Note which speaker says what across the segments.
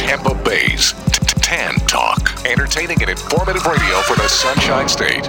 Speaker 1: Tampa Bay's Tan Talk. Entertaining and informative radio for the Sunshine State.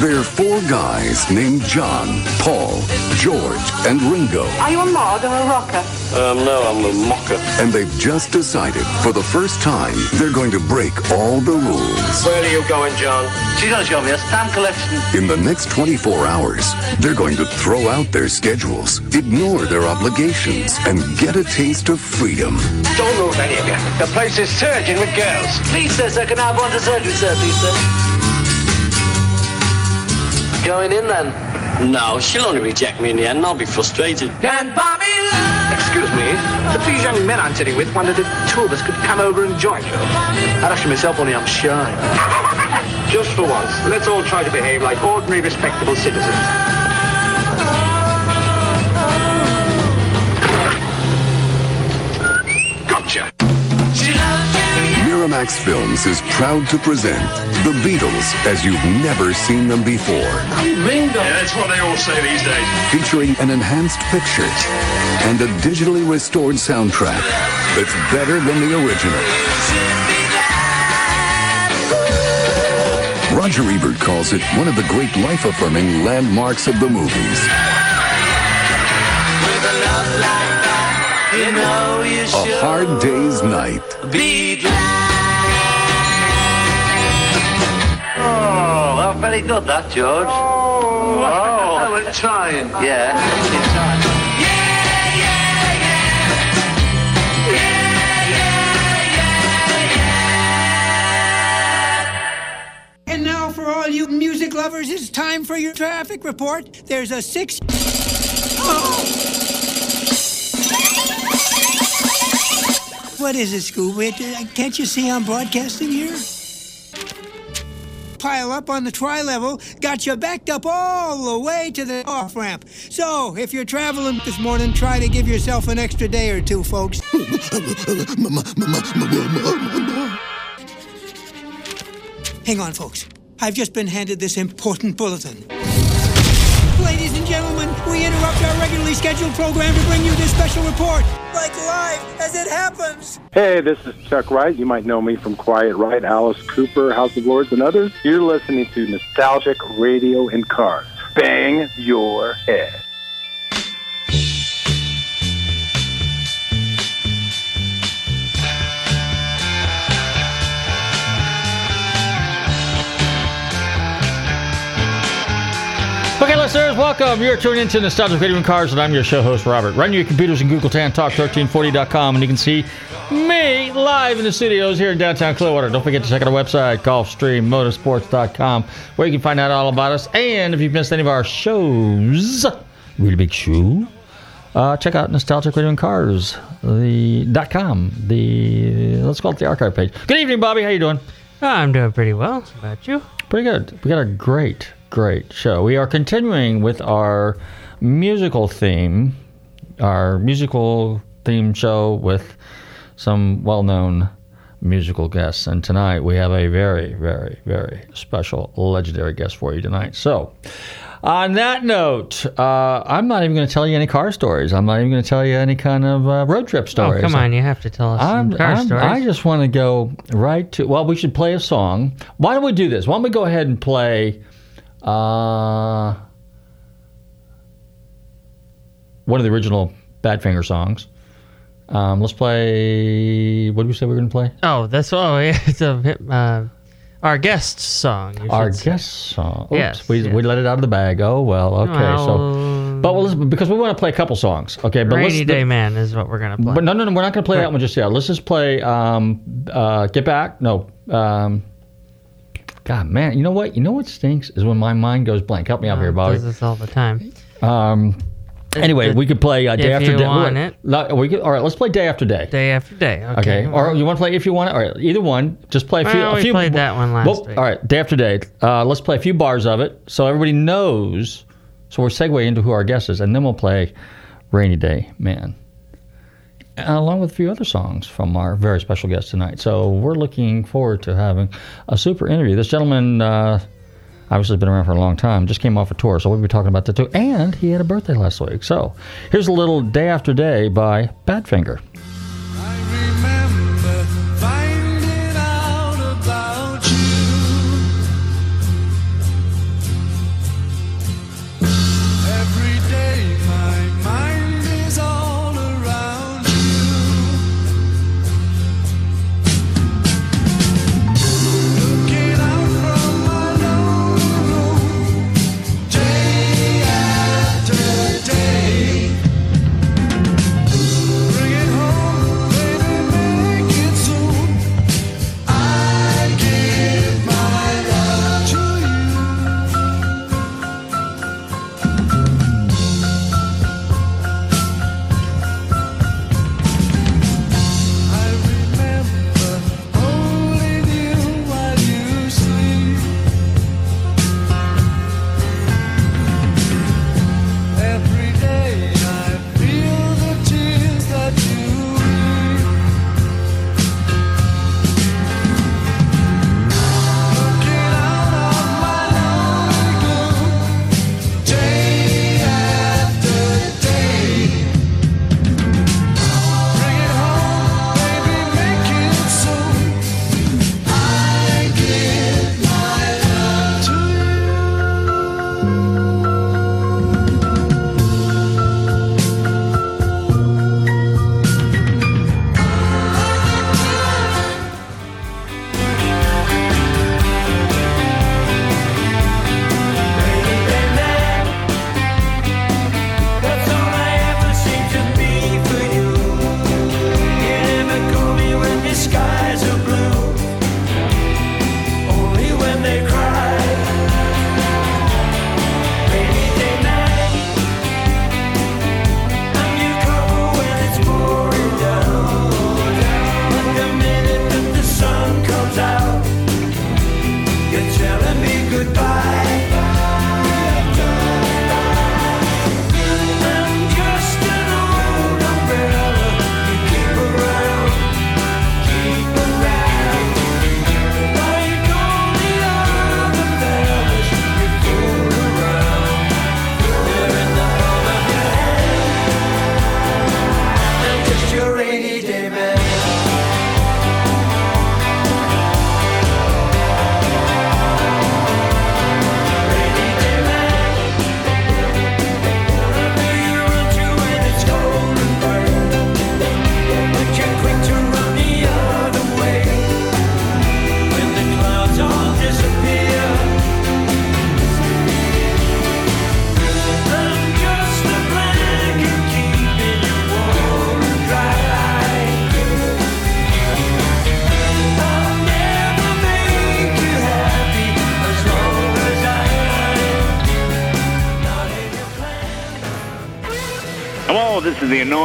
Speaker 2: There are four guys named John, Paul, George, and Ringo.
Speaker 3: Are you a mod or a rocker?
Speaker 4: Um, no, I'm a mocker.
Speaker 2: And they've just decided for the first time they're going to break all the rules.
Speaker 4: Where are you going, John?
Speaker 3: She's gonna show me a stamp collection.
Speaker 2: In the next 24 hours, they're going to throw out their schedules, ignore their obligations, and get a taste of freedom.
Speaker 4: Don't move any of you. The place is surging with girls.
Speaker 3: Please, sir, sir, can I have one to surgery, sir, please, sir? Going in then.
Speaker 4: No, she'll only reject me in the end I'll be frustrated.
Speaker 3: Can buy me love.
Speaker 5: Excuse me, the three young men I'm sitting with wondered if two of us could come over and join you. I'd actually myself, only I'm shy. Just for once, let's all try to behave like ordinary, respectable citizens.
Speaker 2: Miramax Films is proud to present The Beatles as you've never seen them before.
Speaker 4: Bingo. Yeah, that's what they all say these days.
Speaker 2: featuring an enhanced picture and a digitally restored soundtrack that's better than the original. Roger Ebert calls it one of the great life-affirming landmarks of the movies.
Speaker 3: You know you
Speaker 2: A Hard Day's Night.
Speaker 3: Very good, that, George. Oh, oh. we're trying. Yeah. You're trying.
Speaker 6: And now, for all you music lovers, it's time for your traffic report. There's a six. Oh. What is it, Scooby? Can't you see I'm broadcasting here? Pile up on the tri level, got you backed up all the way to the off ramp. So, if you're traveling this morning, try to give yourself an extra day or two, folks. Hang on, folks. I've just been handed this important bulletin. Interrupt our regularly scheduled program to bring you this special report. Like live, as it happens.
Speaker 7: Hey, this is Chuck Wright. You might know me from Quiet Riot, Alice Cooper, House of Lords, and others. You're listening to Nostalgic Radio in Cars. Bang your head.
Speaker 8: Okay, listeners, welcome. You're tuned into Nostalgic Radio and Cars, and I'm your show host, Robert. Run your computers and Google Tan Talk 1340.com, and you can see me live in the studios here in downtown Clearwater. Don't forget to check out our website, GulfstreamMotorsports.com, where you can find out all about us. And if you've missed any of our shows, really big show, uh, check out Nostalgic Radio and Cars, the dot .com, the let's call it the archive page. Good evening, Bobby. How you doing?
Speaker 9: I'm doing pretty well. How about you?
Speaker 8: Pretty good. We got a great, great show. We are continuing with our musical theme, our musical theme show with some well known musical guests. And tonight we have a very, very, very special, legendary guest for you tonight. So, on that note, uh, I'm not even going to tell you any car stories. I'm not even going to tell you any kind of uh, road trip stories.
Speaker 9: Oh, come on. You have to tell us
Speaker 8: I'm,
Speaker 9: car
Speaker 8: I'm-
Speaker 9: stories.
Speaker 8: I just want to go right to. Well, we should play a song. Why don't we do this? Why don't we go ahead and play? Uh, one of the original Badfinger songs. Um, let's play. What did we say we were going to play?
Speaker 9: Oh, that's oh yeah, it's a uh, our guest song.
Speaker 8: Our
Speaker 9: say.
Speaker 8: guest song. Oops,
Speaker 9: Yes,
Speaker 8: we,
Speaker 9: yes.
Speaker 8: we let it out of the bag. Oh well, okay. so, but well, because we want to play a couple songs. Okay, but
Speaker 9: Rainy
Speaker 8: let's,
Speaker 9: Day Man is what we're gonna play.
Speaker 8: But no, no, no, we're not going to play that one just yet. Let's just play um, uh, Get Back. No. Um, God, man, you know what? You know what stinks is when my mind goes blank. Help me out here, Bobby.
Speaker 9: Does this all the time.
Speaker 8: Um, anyway, we could play uh, day
Speaker 9: If
Speaker 8: after
Speaker 9: you
Speaker 8: day.
Speaker 9: want it.
Speaker 8: we could, all right, let's play day after day.
Speaker 9: Day after day. Okay.
Speaker 8: Okay. Or you want to play if you want it? All right, either one. Just play a few.
Speaker 9: Well,
Speaker 8: a
Speaker 9: we
Speaker 8: few
Speaker 9: played that one last
Speaker 8: well,
Speaker 9: week.
Speaker 8: All right, day after day. Uh, let's play a few bars of it so everybody knows. So we're segue into who our guest is, and then we'll play "Rainy Day Man," along with a few other songs from our very special guest tonight. So we're looking forward to having a super interview. This gentleman. Uh, Obviously, has been around for a long time. Just came off a tour, so we'll be talking about that too. And he had a birthday last week. So here's a little "Day After Day" by Badfinger.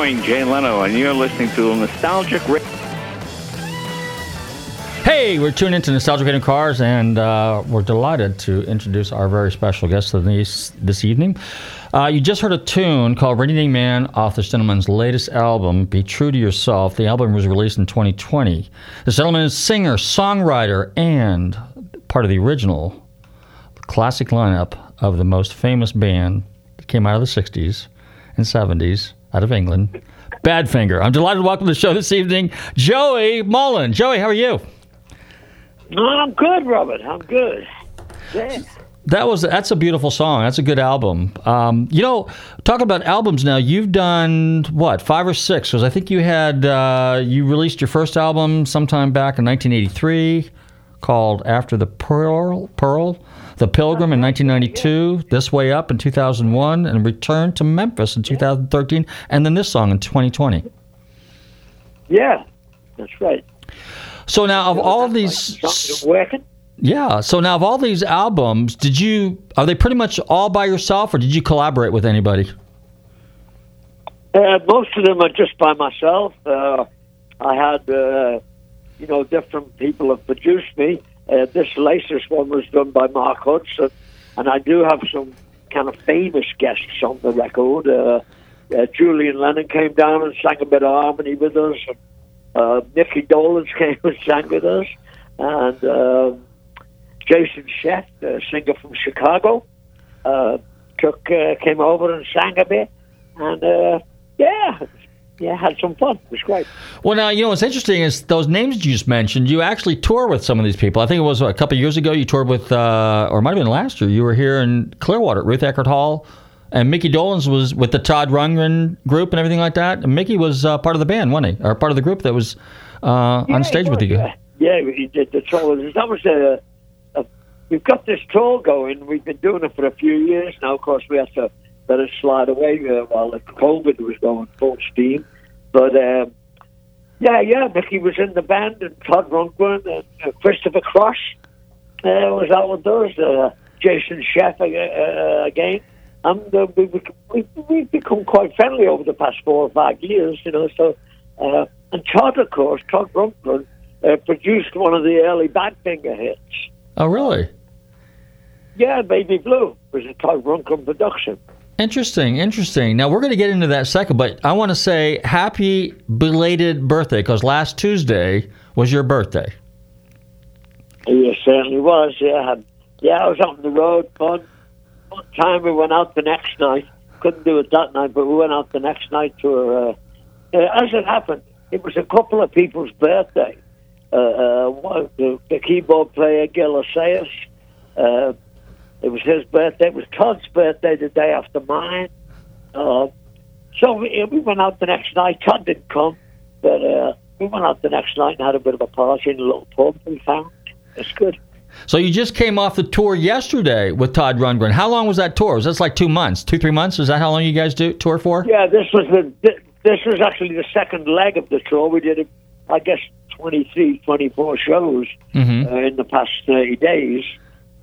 Speaker 10: The
Speaker 11: annoying Jay Leno, and you're listening to Nostalgic Radio.
Speaker 8: Hey, we're tuned into Nostalgic Cars, and uh, we're delighted to introduce our very special guest this, this evening. Uh, you just heard a tune called Day Man off this gentleman's latest album, Be True to Yourself. The album was released in 2020. This gentleman is singer, songwriter, and part of the original classic lineup of the most famous band that came out of the 60s and 70s out of England, Badfinger. I'm delighted to welcome to the show this evening, Joey Molland. Joey, how are you?
Speaker 12: No, I'm good, Robert. I'm good. Yeah.
Speaker 8: That was that's a beautiful song. That's a good album. Um, you know, talking about albums now, you've done what five or six? Because I think you had uh, you released your first album sometime back in 1983, called After the Pearl, Pearl, The Pilgrim in 1992, This Way Up in 2001, and Return to Memphis in 2013, and then this song in 2020.
Speaker 12: Yeah, that's right.
Speaker 8: So now, of all these, yeah. So now, of all these albums, did you are they pretty much all by yourself, or did you collaborate with anybody?
Speaker 12: Uh, most of them are just by myself. Uh, I had, uh, you know, different people have produced me. Uh, this latest one was done by Mark Hudson, and I do have some kind of famous guests on the record. Uh, uh, Julian Lennon came down and sang a bit of harmony with us. Uh, Nicky Dolenz came and sang with us, and um, Jason Scheff, a singer from Chicago, uh, took uh, came over and sang a bit, and uh, yeah, yeah, had some fun. It was great.
Speaker 8: Well, now you know what's interesting is those names you just mentioned. You actually tour with some of these people. I think it was what, a couple of years ago. You toured with, uh, or it might have been last year. You were here in Clearwater, at Ruth Eckerd Hall, and Mickey Dolenz was with the Todd Rundgren group and everything like that. And Mickey was uh, part of the band, wasn't he, or part of the group that was uh, on stage with you.
Speaker 12: Yeah, yeah, he did the tour. That was a, a. We've got this tour going. We've been doing it for a few years now. Of course, we had to let it slide away uh, while the COVID was going full steam. But um, yeah, yeah, Mickey was in the band, and Todd Rundgren and uh, Christopher Cross uh, was out with us. Uh, Jason Scheff uh, uh, again. And uh, we, we, we've become quite friendly over the past four or five years, you know. So, uh, and Todd, of course, Todd Rundgren uh, produced one of the early Badfinger hits.
Speaker 8: Oh, really?
Speaker 12: Yeah, Baby Blue was a Todd Rundgren production.
Speaker 8: Interesting, interesting. Now we're going to get into that second, but I want to say happy belated birthday because last Tuesday was your birthday.
Speaker 12: It certainly was. Yeah, yeah. I was out on the road. Fun. One time we went out the next night. Couldn't do it that night, but we went out the next night to a. Uh, as it happened, it was a couple of people's birthday. Uh, uh, one, the, the keyboard player Gil uh It was his birthday. It was Todd's birthday the day after mine. Uh, so we, we went out the next night. Todd didn't come, but uh, we went out the next night and had a bit of a party in a little pub we found. It's good.
Speaker 8: So you just came off the tour yesterday with Todd Rundgren. How long was that tour? Was that like two months, two three months? Is that how long you guys do tour for?
Speaker 12: Yeah, this was the this was actually the second leg of the tour. We did, I guess, 23, 24 shows
Speaker 8: Mhm.
Speaker 12: uh, in the past thirty days,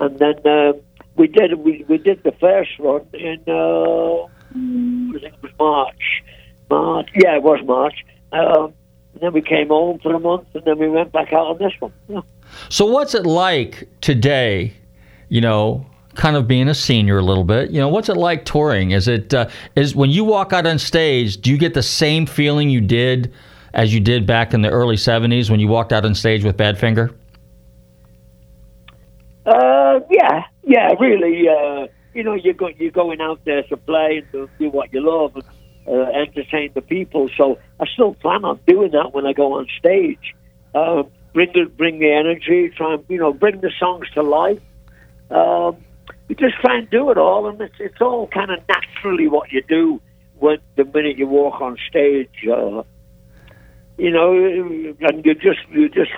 Speaker 12: and then uh, we did we we did the first run in uh, I think it was March. March, yeah, it was March. Um, and then we came home for a month, and then we went back out on this one. Yeah.
Speaker 8: So what's it like today? You know, kind of being a senior a little bit. You know, what's it like touring? Is it uh, is when you walk out on stage? Do you get the same feeling you did as you did back in the early '70s when you walked out on stage with Badfinger?
Speaker 12: Uh, yeah, yeah, really. Uh, you know, you're go- you're going out there to play and to do what you love and uh, entertain the people. So I still plan on doing that when I go on stage. Uh, bring the bring the energy, try and you know bring the songs to life. Um, you just try and do it all, and it's it's all kind of naturally what you do when the minute you walk on stage. Uh, you know, and you just you just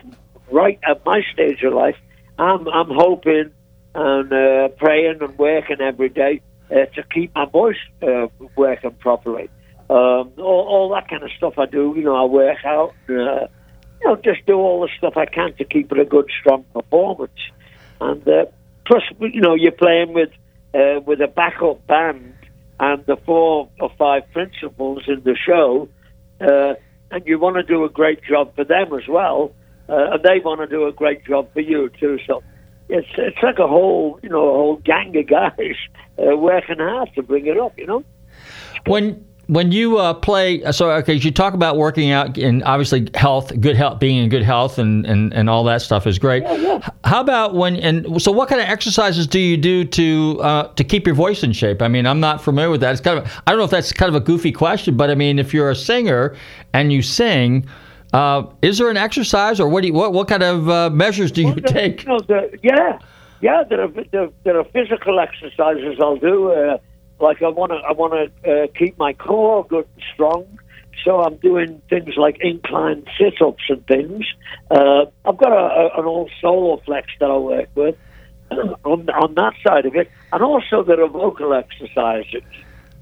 Speaker 12: right at my stage of life. I'm I'm hoping and uh, praying and working every day uh, to keep my voice uh, working properly. Um, all, all that kind of stuff I do. You know, I work out. Uh, you know, just do all the stuff I can to keep it a good, strong performance. And uh, plus, you know, you're playing with uh, with a backup band and the four or five principals in the show, and you want to do a great job for them as well, and they want to do a great job for you too. So it's it's like a whole you know a whole gang of guys uh, working hard to bring it up. You know.
Speaker 8: When when you uh, play, so okay, you talk about working out and obviously health, good health, being in good health, and, and, and all that stuff is great. How about when and so what kind of exercises do you do to uh, to keep your voice in shape? I mean, I'm not familiar with that. It's kind of I don't know if that's kind of a goofy question, but I mean, if you're a singer and you sing. Uh, is there an exercise, or what do you, what what kind of uh, measures do you take?
Speaker 12: You know, the, yeah, Yeah, there are there, there are physical exercises I'll do. Uh, like I want to I want to uh, keep my core good and strong. So I'm doing things like incline sit-ups and things. Uh, I've got a, a, an old Soloflex that I work with on on that side of it, and also there are vocal exercises,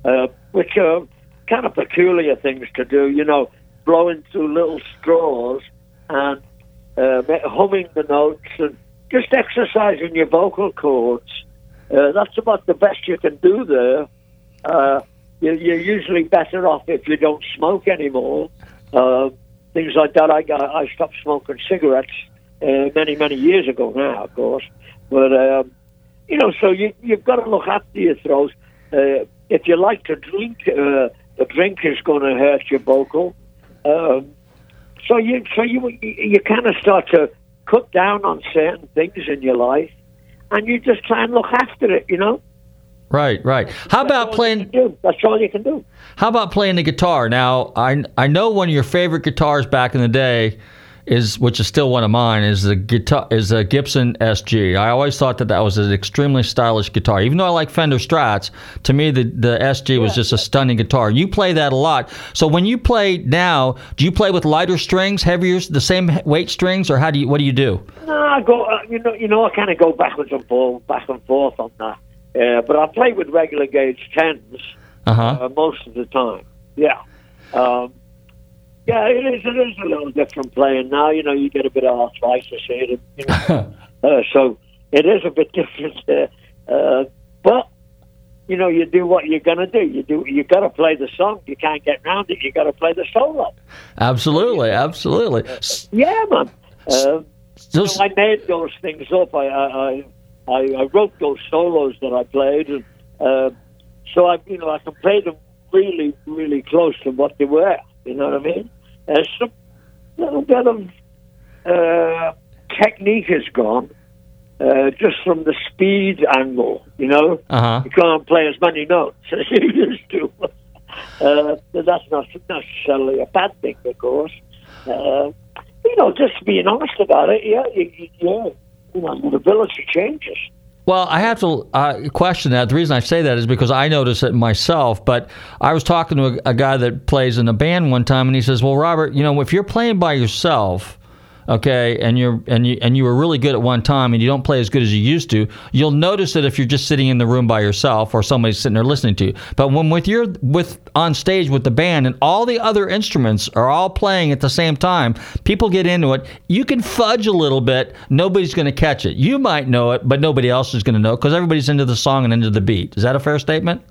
Speaker 12: uh, which are kind of peculiar things to do. You know, blowing through little straws and uh, humming the notes and just exercising your vocal cords. Uh, that's about the best you can do there. Uh, you're, you're usually better off if you don't smoke anymore. Uh, things like that. I, I stopped smoking cigarettes uh, many, many years ago now, of course. But, um, you know, so you, you've got to look after your throat. Uh, if you like to drink, uh, the drink is going to hurt your vocal. Um, so you, so you, you kind of start to cut down on certain things in your life, and you just try and look after it. You know,
Speaker 8: Right, right. How about playing?
Speaker 12: That's all you can do.
Speaker 8: How about playing the guitar? Now, I I know one of your favorite guitars back in the day is, which is still one of mine, is the guitar is a Gibson SG. I always thought that that was an extremely stylish guitar. Even though I like Fender Strats, to me the the SG was just a stunning guitar. You play that a lot. So when you play now, do you play with lighter strings, heavier, the same weight strings, or how do you what do you do?
Speaker 12: No, I go. Uh, you know, you know, I kind of go backwards and forth, back and forth on that. Uh, but I play with regular gauge tens
Speaker 8: Uh-huh.
Speaker 12: uh, most of the time. Yeah, um, yeah, it is. It is a little different playing now. You know, you get a bit of arthritis here, you know, uh, so it is a bit different. Uh, uh, but you know, you do what you're gonna do. You do. You got to play the song. You can't get round it. You got to play the solo.
Speaker 8: Absolutely, absolutely.
Speaker 12: Yeah, man. Um, you know, I made those things up. I I, I, I wrote those solos that I played, and uh, so I you know I can play them really really close to what they were. You know what I mean? Uh, some little bit of uh, technique is gone. Uh, just from the speed angle, you know,
Speaker 8: Uh-huh.
Speaker 12: you can't play as many notes as you used to. Uh, but that's not necessarily a bad thing, of course. Uh, you know, just being honest about it, yeah, you, you, yeah, you know, your ability changes.
Speaker 8: Well, I have to uh, question that. The reason I say that is because I notice it myself. But I was talking to a, a guy that plays in a band one time, and he says, "Well, Robert, you know, if you're playing by yourself, okay, and you're and you and you were really good at one time, and you don't play as good as you used to, you'll notice it if you're just sitting in the room by yourself or somebody's sitting there listening to you. But when with your with on stage with the band and all the other instruments are all playing at the same time, people get into it. You can fudge a little bit. Nobody's going to catch it. You might know it, but nobody else is going to know because everybody's into the song and into the beat. Is that a fair statement?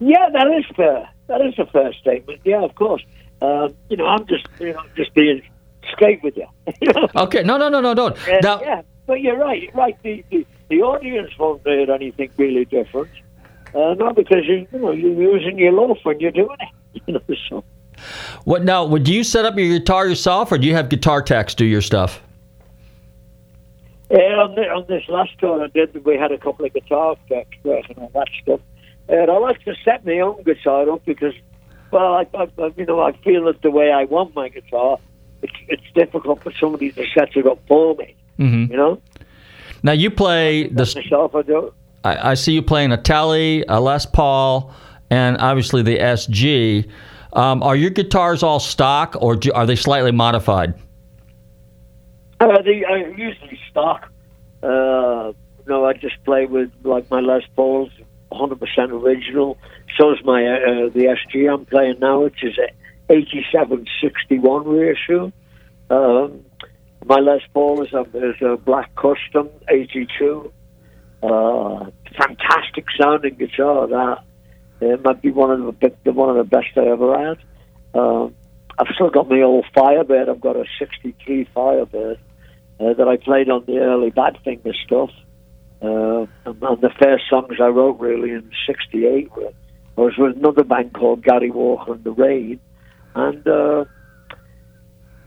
Speaker 12: Yeah, that is fair. That is a fair statement. Yeah, of course. Uh, you know, I'm just, you know, just being straight with you.
Speaker 8: Okay, no, no, no, no, don't.
Speaker 12: Uh, yeah, but you're right. Right. The, the, the audience won't hear anything really different. Uh, not because you, you know you're using your loaf when you're doing it. You know, so
Speaker 8: what now? Would you set up your guitar yourself, or do you have guitar techs do your stuff?
Speaker 12: yeah, on, the, on this last tour I did, we had a couple of guitar techs working on that stuff. And I like to set my own guitar up because, well, I, I, I- you know, I feel it the way I want my guitar. It's, it's difficult for somebody to set it up for me.
Speaker 8: Mm-hmm.
Speaker 12: You know,
Speaker 8: Now you play the.
Speaker 12: myself I do.
Speaker 8: I, I see you playing a Tele, a Les Paul, and obviously the SG. Um, are your guitars all stock, or do, are they slightly modified?
Speaker 12: Uh, the, I usually stock. Uh, no, I just play with like my Les Pauls, 100% original. So is my uh, the SG I'm playing now, which is a 8761 reissue. Um, my Les Paul is a, is a black custom 82. Uh, fantastic sounding guitar. That it might be one of the one of the best I ever had. Um, I've still got my old Firebird. I've got a '63 Firebird uh, that I played on the early Badfinger stuff. Uh, and, and the first songs I wrote really in '68 were I was with another band called Gary Walker and the Rain, and uh,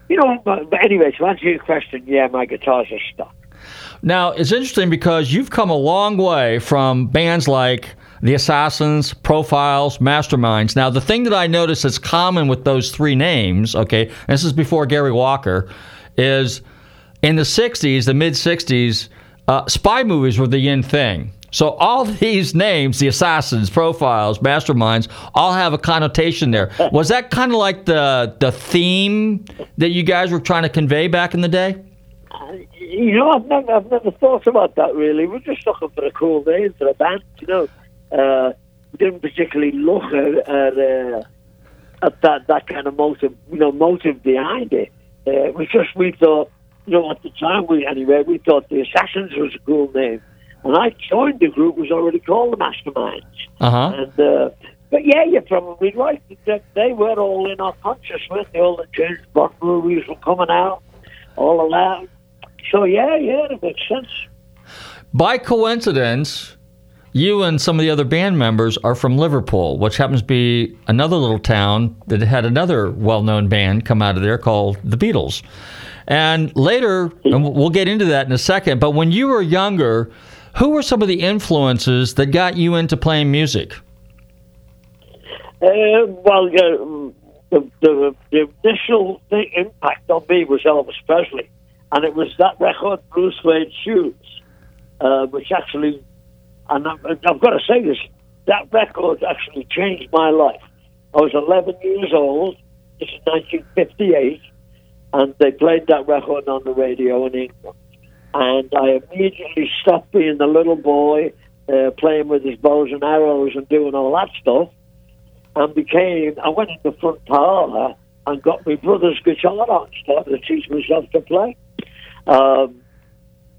Speaker 12: you know. But, but anyway, to answer your question, yeah, my guitars are stuck.
Speaker 8: Now, it's interesting because you've come a long way from bands like The Assassins, Profiles, Masterminds. Now, the thing that I notice that's common with those three names, okay, this is before Gary Walker, is in the 60s, the mid 60s, uh, spy movies were the in thing. So all these names, the assassins, profiles, masterminds, all have a connotation there. Was that kind of like the the theme that you guys were trying to convey back in the day?
Speaker 12: You know, I've never, I've never thought about that really. We're just looking for a cool name for a band, you know. Uh, we didn't particularly look at, at, uh, at that, that kind of motive, you know, motive behind it. Uh, was just we thought, you know, at the time we anyway, we thought the Assassins was a cool name. When I joined the group, it was already called the Masterminds.
Speaker 8: Uh huh.
Speaker 12: And uh, but yeah, you're probably right. They were all in our consciousness. All the James Bond movies were coming out, all of that. So yeah, yeah, it makes sense.
Speaker 8: By coincidence, you and some of the other band members are from Liverpool, which happens to be another little town that had another well-known band come out of there called the Beatles. And later, and we'll get into that in a second. But when you were younger, who were some of the influences that got you into playing music?
Speaker 12: Uh, well, uh, the, the, the initial impact on me was Elvis Presley, and it was that record, Blue Suede Shoes, uh, which actually, and I've, I've got to say this, that record actually changed my life. I was 11 years old. This is 1958, and they played that record on the radio in England. And I immediately stopped being the little boy uh, playing with his bows and arrows and doing all that stuff and became, I went in the front parlour and got my brother's guitar and started to teach myself to play. Um,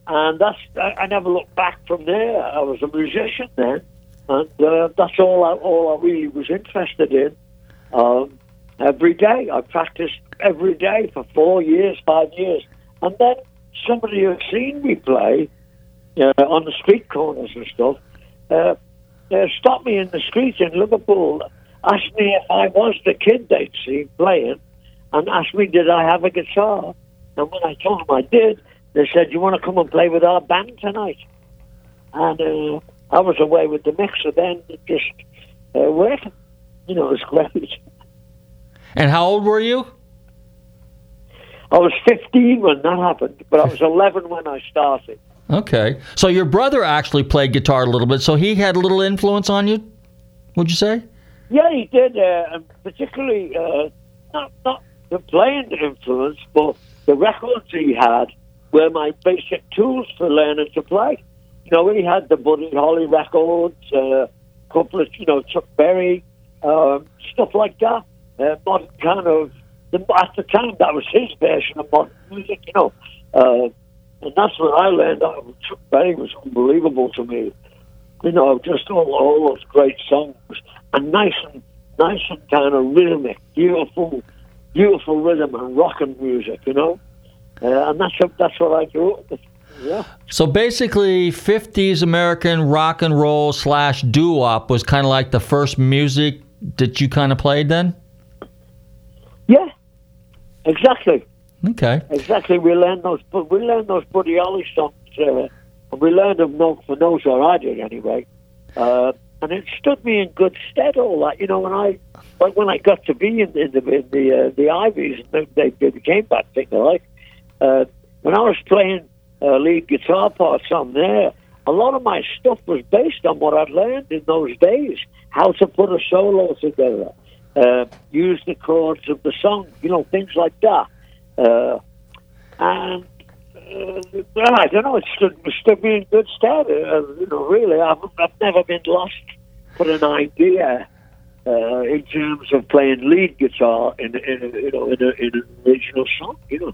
Speaker 12: and that's, I, I never looked back from there. I was a musician then, and uh, that's all I, all I really was interested in. Um, every day, I practiced every day for four years, five years. And then somebody who had seen me play uh, on the street corners and stuff uh, uh, stopped me in the street in Liverpool asked me if I was the kid they'd seen playing, and asked me did I have a guitar. And when I told them I did, they said, "You want to come and play with our band tonight?" And uh, I was away with the mixer then, just uh, working. You know, it was great.
Speaker 8: And how old were you?
Speaker 12: I was 15 when that happened, but I was 11 when I started.
Speaker 8: Okay. So your brother actually played guitar a little bit, so he had a little influence on you, would you say?
Speaker 12: Yeah, he did, uh, and particularly uh, not not the playing influence, but the records he had were my basic tools for learning to play. You know, he had the Buddy Holly records, a uh, couple of you know Chuck Berry, um, stuff like that. Uh, modern kind of the, at the time that was his version of modern music. You know, uh, and that's what I learned. Out of Chuck was unbelievable to me. You know, just all all those great songs and nice and nice and kind of rhythmic, beautiful, beautiful rhythm and rocking music, you know. Uh, and that's what, that's what I grew up with. Yeah.
Speaker 8: So basically, 50s American rock and roll slash doo wop was kind of like the first music that you kind of played then?
Speaker 12: Yeah. Exactly.
Speaker 8: Okay.
Speaker 12: Exactly. We learned those. but We learned those Buddy Holly songs. Uh, and we learned them for note, or I did anyway. Uh, and it stood me in good stead. All that, you know, when I when when I got to be in, in the in the uh, the Iveys, and they, they became that thing. Like uh, when I was playing uh, lead guitar parts on there, a lot of my stuff was based on what I'd learned in those days, how to put a solo together, uh, use the chords of the song, you know, things like that. Uh, and uh, well, I don't know, it stood, stood me in good stead. Uh, you know, really, I've, I've never been lost for an idea uh, in terms of playing lead guitar in, in, a, you know, in, a, in an original song, you know.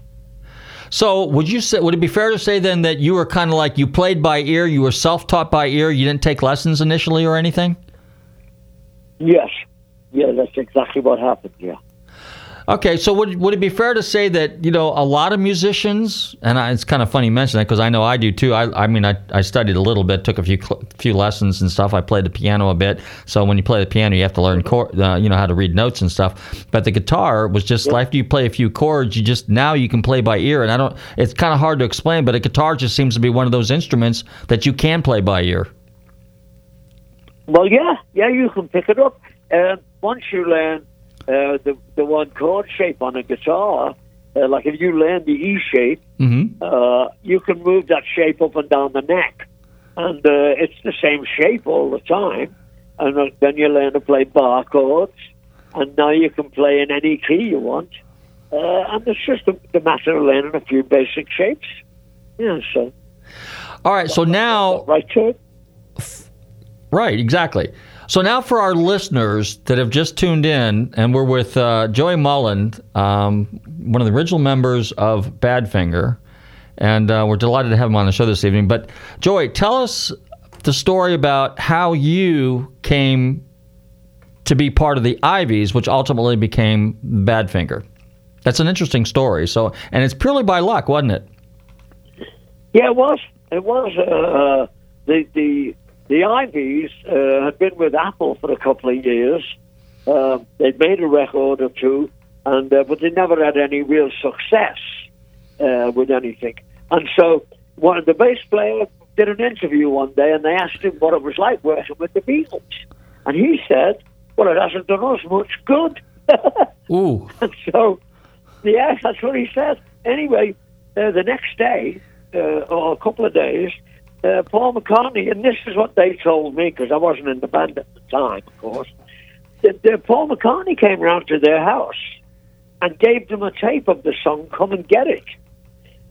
Speaker 8: So would you say would it be fair to say then that you were kind of like you played by ear, you were self-taught by ear, you didn't take lessons initially or anything?
Speaker 12: Yes. Yeah, that's exactly what happened, yeah.
Speaker 8: Okay, so would would it be fair to say that you know a lot of musicians, and I, it's kind of funny you mention that because I know I do too. I, I mean, I, I studied a little bit, took a few cl- few lessons and stuff. I played the piano a bit, so when you play the piano, you have to learn chord, uh, you know how to read notes and stuff. But the guitar was just after you play a few chords, you just now you can play by ear, and I don't. It's kind of hard to explain, but a guitar just seems to be one of those instruments that you can play by ear.
Speaker 12: Well, yeah, yeah, you can pick it up. Uh, once you learn uh, the the one chord shape on a guitar, uh, like if you learn the E shape,
Speaker 8: Mm-hmm.
Speaker 12: uh, you can move that shape up and down the neck, and uh, it's the same shape all the time. And uh, then you learn to play bar chords, and now you can play in any key you want. Uh, and it's just a, the matter of learning a few basic shapes. Yeah, so
Speaker 8: All right, so now
Speaker 12: right to it.
Speaker 8: Right, exactly. So now for our listeners that have just tuned in, and we're with uh, Joey Molland, um, one of the original members of Badfinger, and uh, we're delighted to have him on the show this evening. But Joey, tell us the story about how you came to be part of the Iveys, which ultimately became Badfinger. That's an interesting story. So, and it's purely by luck, wasn't it?
Speaker 12: Yeah, it was. It was. Uh, the the the Iveys uh, had been with Apple for a couple of years. Uh, they'd made a record or two, and uh, but they never had any real success uh, with anything. And so, one of the bass player did an interview one day, and they asked him what it was like working with the Beatles, and he said, "Well, it hasn't done us much good."
Speaker 8: Ooh.
Speaker 12: And so, yeah, that's what he said. Anyway, uh, the next day, uh, or a couple of days, uh, Paul McCartney, and this is what they told me because I wasn't in the band at the time, of course. That uh, Paul McCartney came round to their house and gave them a tape of the song "Come and Get It,"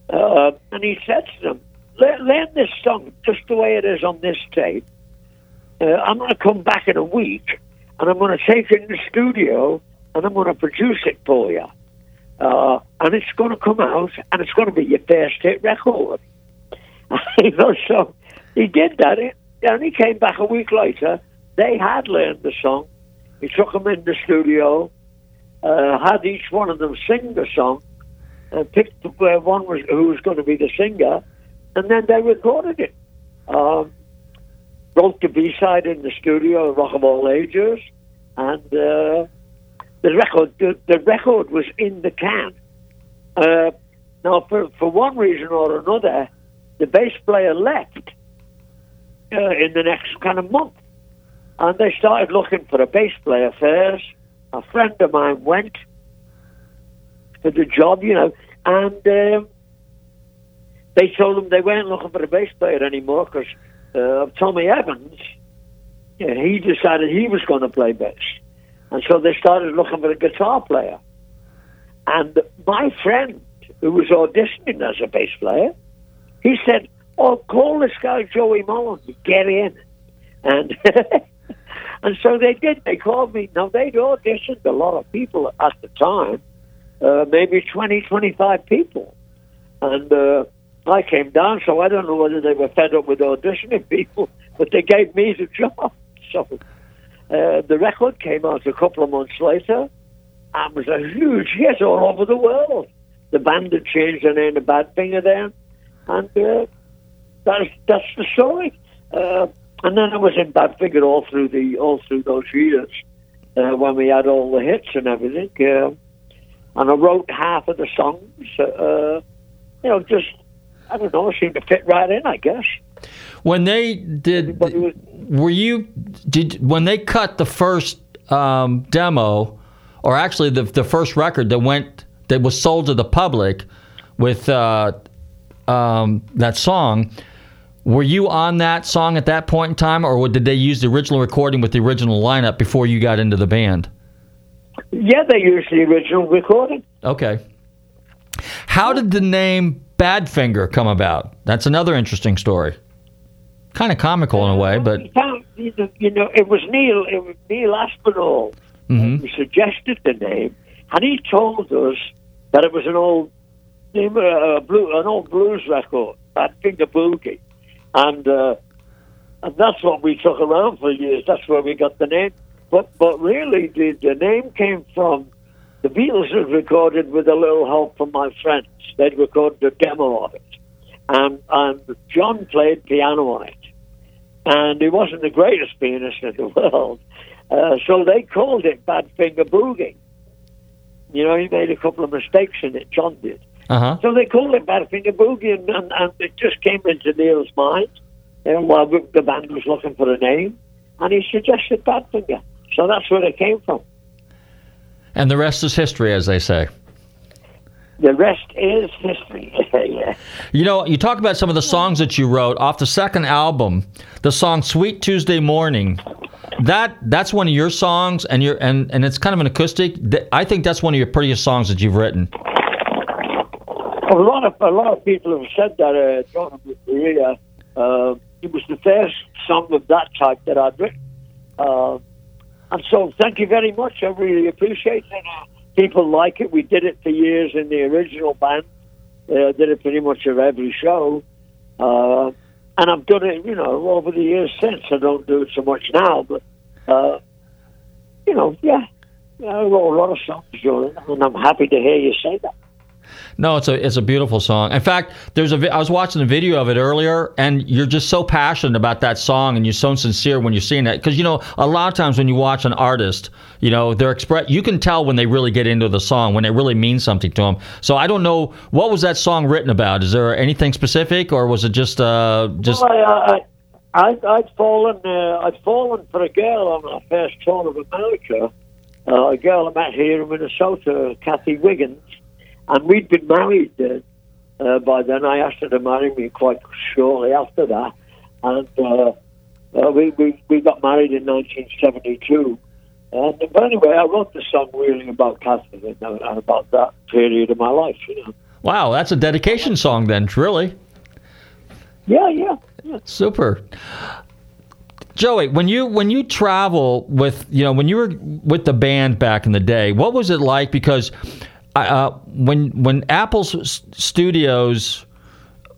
Speaker 12: uh, and he said to them, "Learn this song just the way it is on this tape. Uh, I'm going to come back in a week, and I'm going to take it in the studio, and I'm going to produce it for you." uh, and it's going to come out, and it's going to be your first hit record. You know, so he did that, and he came back a week later. They had learned the song. He took them in the studio, uh, had each one of them sing the song, and picked where one was who was going to be the singer, and then they recorded it. Um, wrote the B side in the studio, Rock of All Ages, and. Uh, the record the, the record was in the can. Uh, now, for for one reason or another, the bass player left uh, in the next kind of month, and they started looking for a bass player first. A friend of mine went for the job, you know, and um, they told him they weren't looking for a bass player anymore because uh, Tommy Evans, yeah, he decided he was going to play bass. And so they started looking for a guitar player. And my friend, who was auditioning as a bass player, he said, Oh, call this guy Joey Molland, get in. And and so they did. They called me. Now, they'd auditioned a lot of people at the time, uh, maybe 20, 25 people. And uh, I came down, so I don't know whether they were fed up with auditioning people, but they gave me the job. So uh, the record came out a couple of months later and was a huge hit all over the world. The band had changed their name to Badfinger then, and uh, that's that's the story. Uh, and then I was in Badfinger all through the all through those years uh, when we had all the hits and everything. Uh, and I wrote half of the songs. Uh, you know, just I don't know, seemed to fit right in, I guess.
Speaker 8: When they did, were you did when they cut the first um, demo, or actually the the first record that went that was sold to the public with uh, um, that song? Were you on that song at that point in time, or did they use the original recording with the original lineup before you got into the band?
Speaker 12: Yeah, they used the original recording.
Speaker 8: Okay. How did the name Badfinger come about? That's another interesting story. Kind of comical in a way, but
Speaker 12: you know, it was Neil, it was Neil Aspinall
Speaker 8: Mhm.
Speaker 12: who suggested the name, and he told us that it was an old, name, uh, blue, an old blues record, Badfinger Boogie, and uh, and that's what we took around for years. That's where we got the name. But but really, the the name came from the Beatles had recorded with a little help from my friends. They'd recorded a demo of it, and and John played piano on it, and he wasn't the greatest pianist in the world, uh, so they called it Bad Finger Boogie. You know, he made a couple of mistakes in it. John did.
Speaker 8: Uh huh.
Speaker 12: So they called it Badfinger Boogie, and, and, and it just came into Neil's mind. And while the the band was looking for a name, and he suggested Badfinger. So that's where it came from.
Speaker 8: And the rest is history, as they say.
Speaker 12: the rest is history. yeah.
Speaker 8: You know, you talk about some of the songs that you wrote off the second album, the song "Sweet Tuesday Morning." That that's one of your songs, and you're and and it's kind of an acoustic. I think that's one of your prettiest songs that you've written.
Speaker 12: A lot of a lot of people have said that uh, during my. Uh, it was the first song of that type that I'd written, uh, and so thank you very much. I really appreciate it. Uh, people like it. We did it for years in the original band. Uh, did it pretty much at every show, uh, and I've done it, you know, over the years since. I don't do it so much now, but uh, you know, yeah, I wrote a lot of songs and I'm happy to hear you say that.
Speaker 8: No, it's a it's a beautiful song. In fact, there's a I was watching a video of it earlier, and you're just so passionate about that song, and you're so sincere when you're seeing it. Because you know, a lot of times when you watch an artist, you know, they're express. You can tell when they really get into the song, when it really means something to them. So I don't know what was that song written about. Is there anything specific, or was it just uh just?
Speaker 12: Well, I, I, I'd, I'd fallen, uh, I'd fallen for a girl on our first tour of America. Uh, a girl I met here in Minnesota, Kathy Wiggins, and we'd been married then. Uh, by then, I asked her to marry me quite shortly after that, and uh, uh, we, we we got married in 1972. And but anyway, I wrote the song really about Kathy and, uh, and about that period of my life. You know.
Speaker 8: Wow, that's a dedication song then, really.
Speaker 12: Yeah, yeah.
Speaker 8: Super. Joey, when you when you travel with you know when you were with the band back in the day, what was it like? Because uh, when when Apple's studios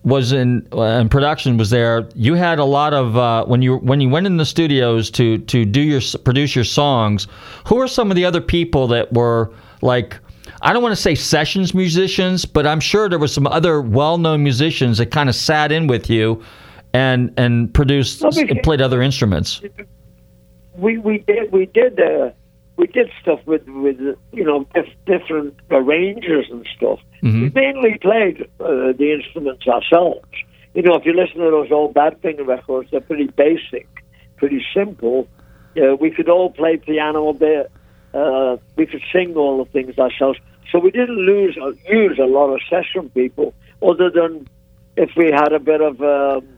Speaker 8: was in uh, production was there, you had a lot of uh, when you when you went in the studios to to do your produce your songs. Who are some of the other people that were like? I don't want to say sessions musicians, but I'm sure there were some other well-known musicians that kind of sat in with you and and produced and played other instruments.
Speaker 12: we we did we did uh, we did stuff with with you know dif- different arrangers and stuff. We mainly played uh, the instruments ourselves. You know, if you listen to those old Bad Badfinger records, they're pretty basic, pretty simple. Uh, we could all play piano a bit. Uh, we could sing all the things ourselves. So we didn't lose uh, use a lot of session people, other than if we had a bit of. Um,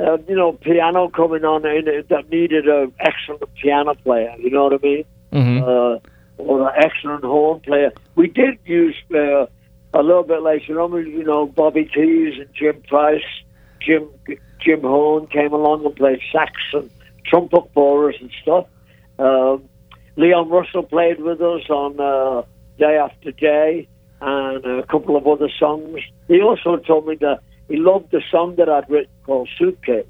Speaker 12: uh, you know, piano coming on in it that needed an excellent piano player. You know what I mean?
Speaker 8: Mm-hmm.
Speaker 12: Uh, or an excellent horn player. We did use uh, a little bit later on. You know, Bobby Keys and Jim Price, Jim Jim Horn came along and played sax and trumpet for us and stuff. Um, Leon Russell played with us on uh, Day After Day and a couple of other songs. He also told me that he loved the song that I'd written called Suitcase.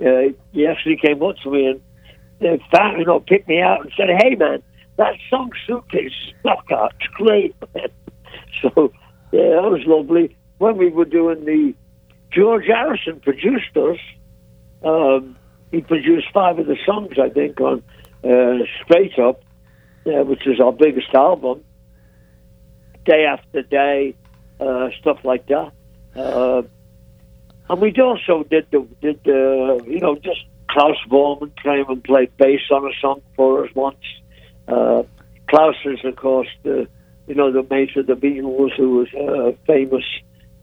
Speaker 12: Uh, he actually came up to me and uh, found, you know, picked me out and said, "Hey, man, that song Suitcase stuck out. It's great." So yeah, that was lovely. When we were doing the George Harrison produced us. Um, he produced five of the songs, I think, on uh, Straight Up, uh, which is our biggest album. Day after day, uh, stuff like that. Uh, and we also did the did the you know just Klaus Voormann came and played bass on a song for us once. Uh, Klaus is of course the you know the mate of the Beatles who was a famous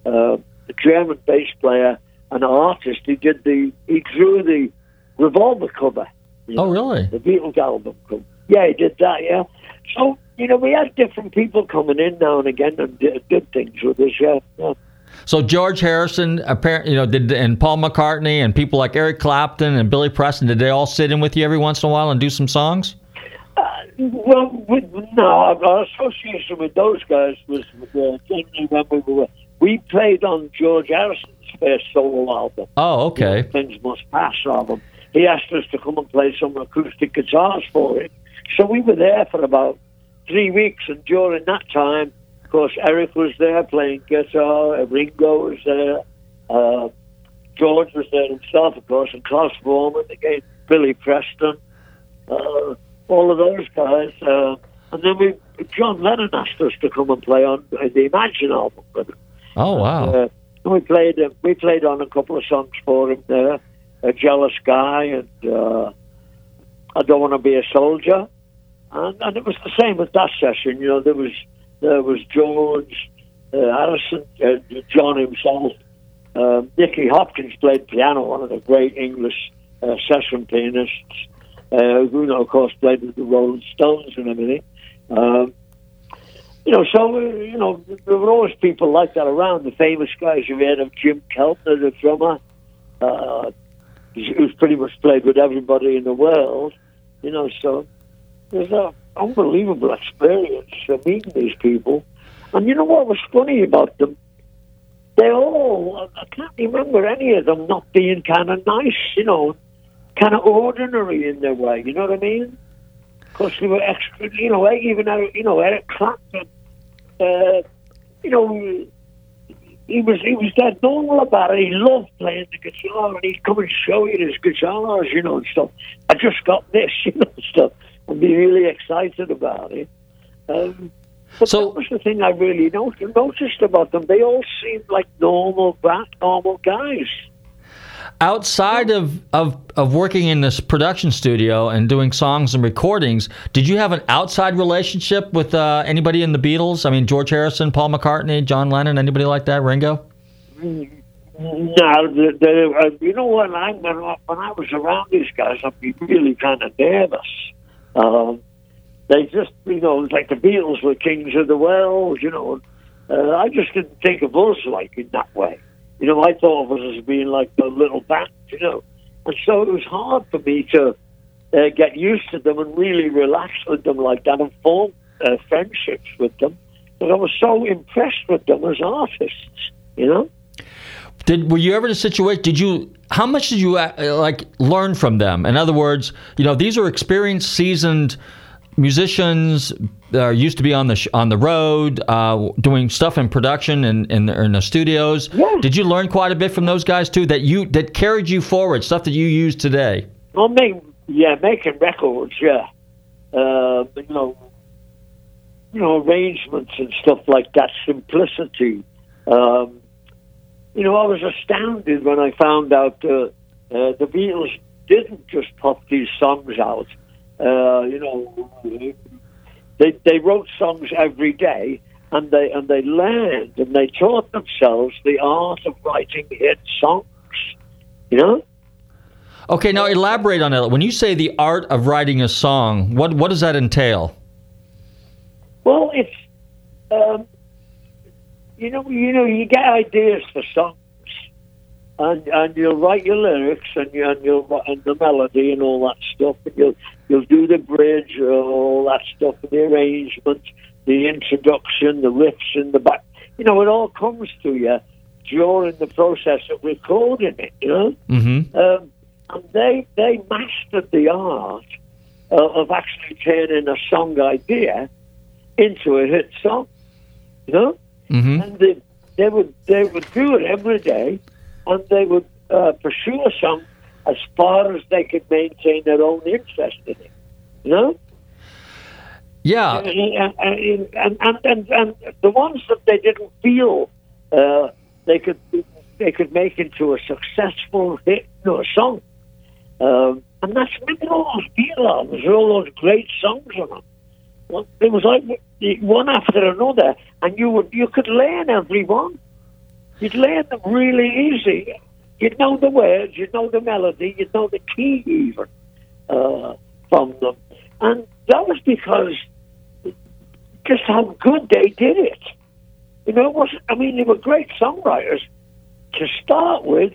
Speaker 12: uh, German bass player and artist. He did the he drew the Revolver cover.
Speaker 8: Oh, really?
Speaker 12: The Beatles album cover. Yeah, he did that. Yeah. So you know we had different people coming in now and again and did, did things with us. Yeah. yeah.
Speaker 8: So George Harrison, apparently, you know, did and Paul McCartney and people like Eric Clapton and Billy Preston, did they all sit in with you every once in a while and do some songs?
Speaker 12: Well, with, no, our association with those guys was uh, generally when we were. We played on George Harrison's first solo album.
Speaker 8: Oh, okay.
Speaker 12: Things Must Pass album. He asked us to come and play some acoustic guitars for him. So we were there for about three weeks, and during that time, of course, Eric was there playing guitar, Ringo was there, uh, George was there himself, of course, and Klaus Voormann, again, Billy Preston, uh, all of those guys. Uh, and then we, John Lennon asked us to come and play on the Imagine album.
Speaker 8: Oh, wow.
Speaker 12: Uh, and we played uh, we played on a couple of songs for him there, "A Jealous Guy" and uh, "I Don't Want to Be a Soldier," and, and it was the same with that session. You know, there was there was George, uh, Harrison, uh, John himself. Uh, Nicky Hopkins played piano, one of the great English uh, session pianists. Uh, know, of course, played with the Rolling Stones and everything. Um, you know, so uh, you know, there were always people like that around. The famous guys you've heard of, Jim Keltner, the drummer, uh, who's pretty much played with everybody in the world. You know, so was an unbelievable experience uh, meeting these people. And you know what was funny about them? They all, I can't remember any of them not being kind of nice, you know, kind of ordinary in their way, you know what I mean? Because they were extra, you know, even, Eric- you know, Eric Clapton, uh, you know, he was he was dead normal about it. He loved playing the guitar, and he'd come and show you his guitars, you know, and stuff. I just got this, you know, stuff, be really excited about it. Um, but that was the thing I really noticed, noticed about them. They all seemed like normal, normal guys.
Speaker 8: Outside of, of, of working in this production studio and doing songs and recordings, did you have an outside relationship with uh, anybody in the Beatles? I mean, George Harrison, Paul McCartney, John Lennon, anybody like that? Ringo?
Speaker 12: No, the, the, uh, you know what? I when, I- when I was around these guys, I'd be really kind of nervous. Um, they just, you know, like the Beatles were kings of the world. You know, uh, I just didn't think of us like in that way. You know, I thought of us as being like a little band. You know, and so it was hard for me to uh, get used to them and really relax with them like that and form uh, friendships with them. But I was so impressed with them as artists. You know.
Speaker 8: Did were you ever in a situation? Did you? How much did you uh, like learn from them? In other words, you know, these are experienced, seasoned musicians. Uh, used to be on the sh- on the road, uh, doing stuff in production and in, in, the studios. Did you learn quite a bit from those guys too? That you that carried you forward, stuff that you use today.
Speaker 12: Well, make, yeah, making records, yeah. Uh, you know, you know, arrangements and stuff like that, simplicity. Um, you know, I was astounded when I found out uh, uh, the Beatles didn't just pop these songs out. Uh, you know, they they wrote songs every day, and they and they learned and they taught themselves the art of writing hit songs. You know.
Speaker 8: Okay, now elaborate on that. When you say the art of writing a song, what what does that entail?
Speaker 12: Well, it's um, you know, you know, you get ideas for songs, and and you'll write your lyrics and you and you'll and the melody and all that stuff, and you'll you'll do the bridge, and all that stuff, and the arrangement, the introduction, the riffs in the back. You know, it all comes to you during the process of recording it. You know.
Speaker 8: Mm-hmm.
Speaker 12: Um, and they they mastered the art uh, of actually turning a song idea into a hit song. You know,
Speaker 8: Mm-hmm.
Speaker 12: and they, they would they would do it every day, and they would uh, pursue a song as far as they could maintain their own interest in it. You know.
Speaker 8: Yeah.
Speaker 12: And, and, and, and, and, the ones that they didn't feel uh, they could they could make into a successful hit, you know, song. Um, and that's with all those Beatle albums, all those great songs on them. Well, it was like one after another, and you would you could learn every one. You'd learn them really easy. You'd know the words, you'd know the melody, you'd know the key even uh, from them, and that was because just how good they did it. You know, it wasn't. I mean, they were great songwriters to start with,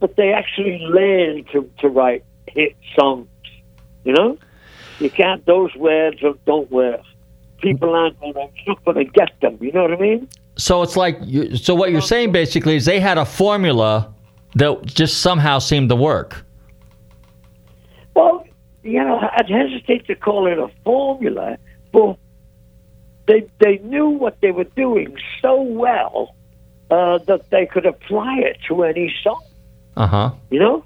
Speaker 12: but they actually learned to, to write hit songs. You know, you can't. Those words or don't work. People aren't going to to get them. You know what I mean?
Speaker 8: So it's like, you, so what you're saying basically is they had a formula that just somehow seemed to work.
Speaker 12: Well, you know, I'd hesitate to call it a formula, but they they knew what they were doing so well uh, that they could apply it to any song.
Speaker 8: Uh huh.
Speaker 12: You know,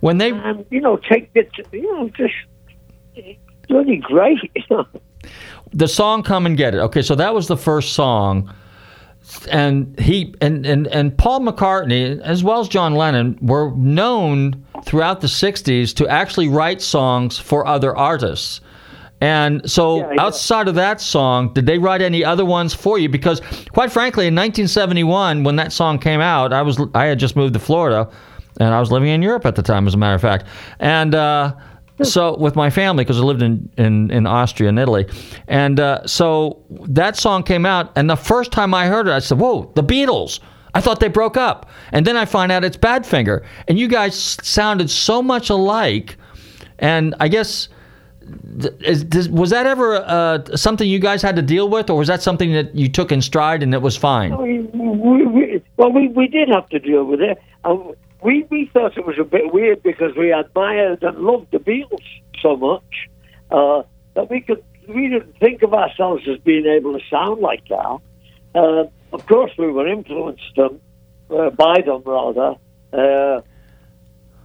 Speaker 8: when they
Speaker 12: and you know take it, to, you know, just really great.
Speaker 8: The song "Come and Get It." Okay, so that was the first song, and he and and and Paul McCartney as well as John Lennon were known throughout the '60s to actually write songs for other artists. And so, outside of that song, did they write any other ones for you? Because, quite frankly, in 1971, when that song came out, I was I had just moved to Florida, and I was living in Europe at the time, as a matter of fact. And uh, so, with my family, because I lived in, in, in Austria and Italy, and uh, so that song came out, and the first time I heard it, I said, "Whoa, the Beatles!" I thought they broke up, and then I find out it's Badfinger, and you guys sounded so much alike, and I guess. th- Is, was that ever uh, something you guys had to deal with, or was that something that you took in stride and it was fine?
Speaker 12: We, we, we, well, we, we did have to deal with it. Um, we, we thought it was a bit weird because we admired and loved the Beatles so much uh, that we could we didn't think of ourselves as being able to sound like that. Uh, of course, we were influenced them, uh, by them rather. Uh,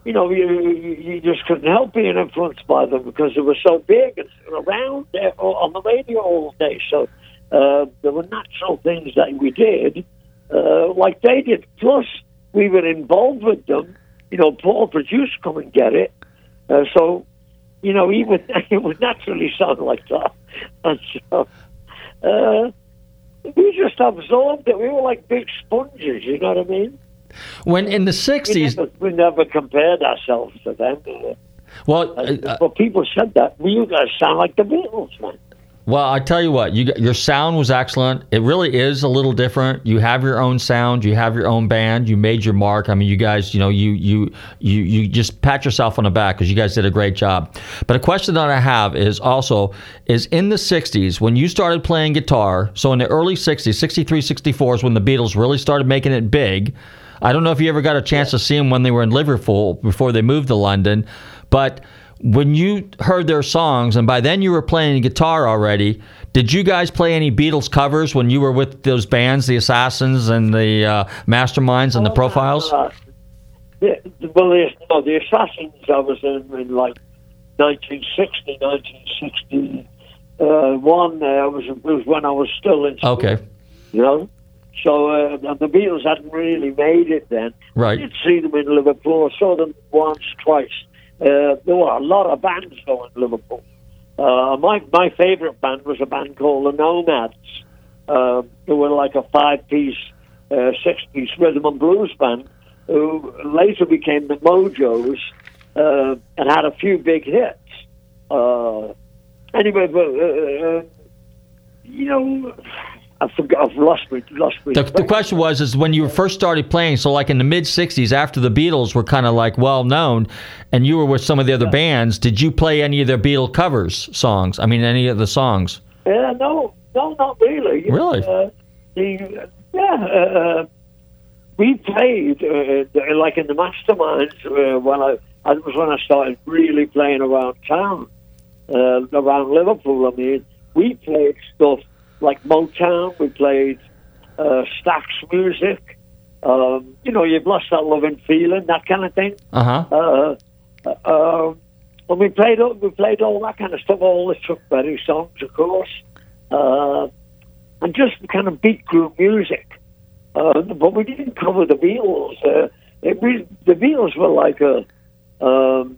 Speaker 12: you know, you, you just couldn't help being influenced by them because they were so big and around on the radio all day. So uh, there were natural things that we did, uh, like they did. Plus, we were involved with them. You know, Paul produced "Come and Get It," uh, so you know he would he would naturally sound like that. And so uh, we just absorbed it. We were like big sponges. You know what I mean?
Speaker 8: When in the
Speaker 12: We
Speaker 8: '60s,
Speaker 12: never, we never compared ourselves to them. Uh,
Speaker 8: well, uh,
Speaker 12: but people said that. Well, you guys sound like the Beatles, man.
Speaker 8: Well, I tell you what, you your sound was excellent. It really is a little different. You have your own sound. You have your own band. You made your mark. I mean, you guys, you know, you you you you just pat yourself on the back because you guys did a great job. But a question that I have is also is in the '60s when you started playing guitar. So in the early '60s, '63, '64 is when the Beatles really started making it big. I don't know if you ever got a chance to see them when they were in Liverpool before they moved to London, but when you heard their songs, and by then you were playing guitar already, did you guys play any Beatles covers when you were with those bands, the Assassins and the uh, Masterminds and the Profiles?
Speaker 12: Uh, yeah, well, the, no, the Assassins I was in, in like 1960, 1961. Uh, was, was when I was still in school,
Speaker 8: Okay,
Speaker 12: you know. So uh, and the Beatles hadn't really made it then.
Speaker 8: Right.
Speaker 12: I did see them in Liverpool. I saw them once, twice. Uh, there were a lot of bands going to Liverpool. Uh, my my favourite band was a band called the Nomads. Uh, they were like a five-piece, uh, six-piece rhythm and blues band who later became the Mojos uh, and had a few big hits. Uh, anyway, but uh, you know, I forgot. I've lost me. Lost me.
Speaker 8: The, the question was, is when you first started playing, so like in the mid '60s, after the Beatles were kind of like well known, and you were with some of the other bands, did you play any of their Beatle covers songs? I mean, any of the songs?
Speaker 12: Yeah, no, no, not really.
Speaker 8: Really?
Speaker 12: Uh, the, yeah, uh, we played uh, like in the masterminds uh, when I. That was when I started really playing around town, uh, around Liverpool. I mean, we played stuff like Motown. We played uh, Stax music. Um, you know, you've lost that loving feeling, that kind of thing.
Speaker 8: Uh-huh.
Speaker 12: Uh uh, and we played all, we played all that kind of stuff, all the Chuck Berry songs, of course, uh, and just kind of beat group music. Uh, but we didn't cover the Beatles. Uh, it, we, the Beatles were like a um,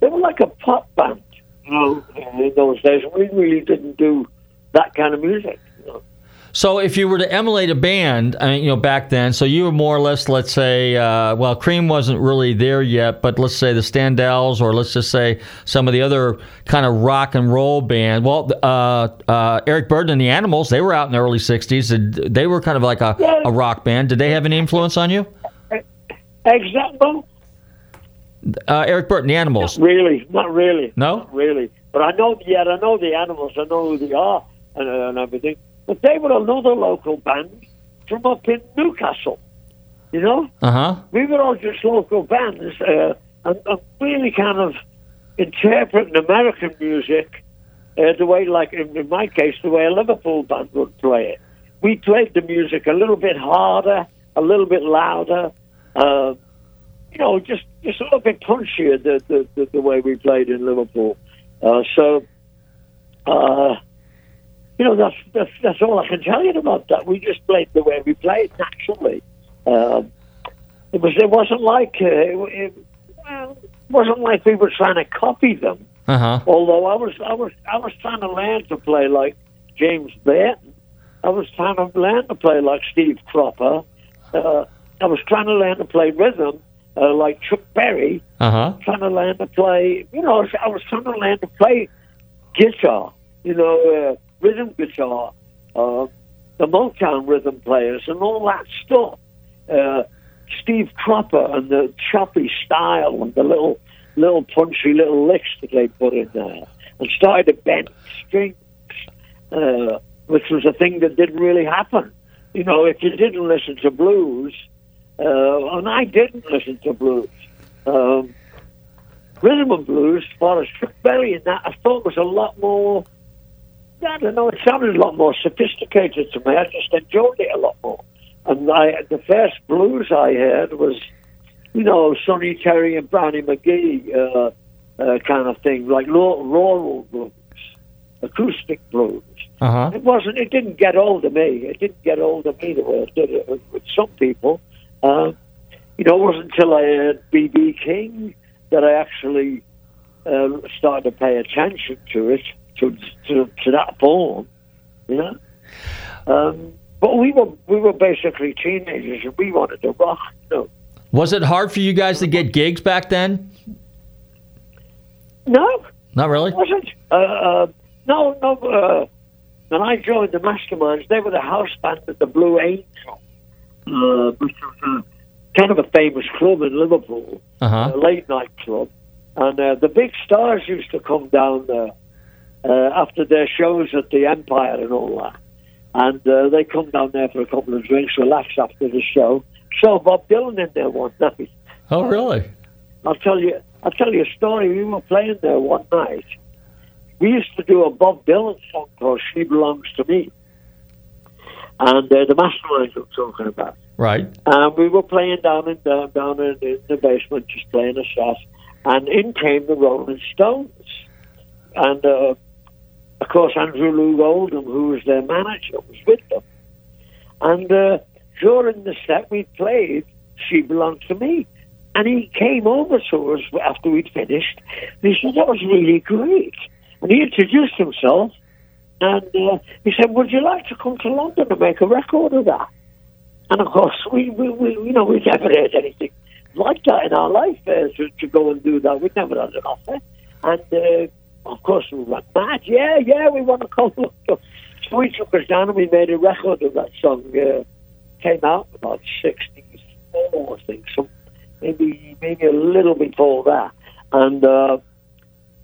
Speaker 12: they were like a pop band, you know, in those days. We really didn't do that kind of music. You know.
Speaker 8: So if you were to emulate a band, I mean, you know, back then, so you were more or less, let's say, uh, well, Cream wasn't really there yet, but let's say the Standells, or let's just say some of the other kind of rock and roll band. Well, uh, uh, Eric Burdon and the Animals, they were out in the early '60s. and They were kind of like a, a rock band. Did they have any influence on you?
Speaker 12: Example.
Speaker 8: Uh, Eric Burdon, the Animals.
Speaker 12: Really, not really.
Speaker 8: No?
Speaker 12: Not really. But I know, yeah, I know the animals. I know who they are and, uh, and everything. But they were another local band from up in Newcastle. You know,
Speaker 8: Uh huh.
Speaker 12: we were all just local bands, uh, and, and really kind of interpreting American music uh, the way, like in, in my case, the way a Liverpool band would play it. We played the music a little bit harder, a little bit louder. Uh, you know, just just a little bit punchier the the, the, the way we played in Liverpool. Uh, so, uh, you know, that's, that's that's all I can tell you about that. We just played the way we played naturally. Um, it was it wasn't like uh, it, it, well, it wasn't like we were trying to copy them.
Speaker 8: Uh huh.
Speaker 12: Although I was I was I was trying to learn to play like James Burton. I was trying to learn to play like Steve Cropper. Uh, I was trying to learn to play rhythm uh, like Chuck Berry.
Speaker 8: Uh huh.
Speaker 12: Trying to learn to play, you know, I was, I was trying to learn to play guitar. You know, uh, rhythm guitar, uh, the Motown rhythm players, and all that stuff. Uh, Steve Cropper and the choppy style and the little little punchy little licks that they put in there, and started to bend strings, uh, which was a thing that didn't really happen. You know, if you didn't listen to blues, uh, and I didn't listen to blues, um, rhythm and blues, Chuck Berry and that, I thought was a lot more. I don't know. It sounded a lot more sophisticated to me. I just enjoyed it a lot more. And I, the first blues I heard was, you know, Sonny Terry and Brownie McGhee uh, uh, kind of thing, like rural blues, acoustic blues.
Speaker 8: Uh huh.
Speaker 12: It wasn't. It didn't get old to me. It didn't get old to me the way it did it with, with some people. Um, you know, it wasn't until I heard BB King that I actually uh, started to pay attention to it, to to, to that form. You know. Um, but we were we were basically teenagers and we wanted to rock. You know.
Speaker 8: Was it hard for you guys to get gigs back then?
Speaker 12: No,
Speaker 8: Not really.
Speaker 12: it wasn't. Uh, uh, no, no. Uh, when I joined the Masterminds, they were the house band at the Blue Angel, uh, which was kind of a famous club in Liverpool,
Speaker 8: Uh-huh.
Speaker 12: a late night club. And uh, the big stars used to come down there uh, after their shows at the Empire and all that. And uh, they come down there for a couple of drinks, relax after the show. Saw Bob Dylan in there one night.
Speaker 8: Oh, really?
Speaker 12: I'll tell you. I'll tell you a story. We were playing there one night. We used to do a Bob Dylan song called "She Belongs to Me," and uh, the masterminds I'm talking about.
Speaker 8: Right.
Speaker 12: And we were playing down in down, down in, in the basement, just playing a set. And in came the Rolling Stones, and uh, of course Andrew Loog Oldham, who was their manager, was with them. And uh, during the set, we played "She Belonged to Me," and he came over to us after we'd finished. And he said that was really great, and he introduced himself. And uh, he said, "Would you like to come to London and make a record of that?" And of course, we, we, we you know, we never heard anything like that in our life uh, to, to go and do that. We'd never had an offer. And uh, of course, we went mad. Yeah, yeah, we want to come. So we took us down and we made a record of that song. Uh, came out about 64, I think, so maybe maybe a little before that. And uh,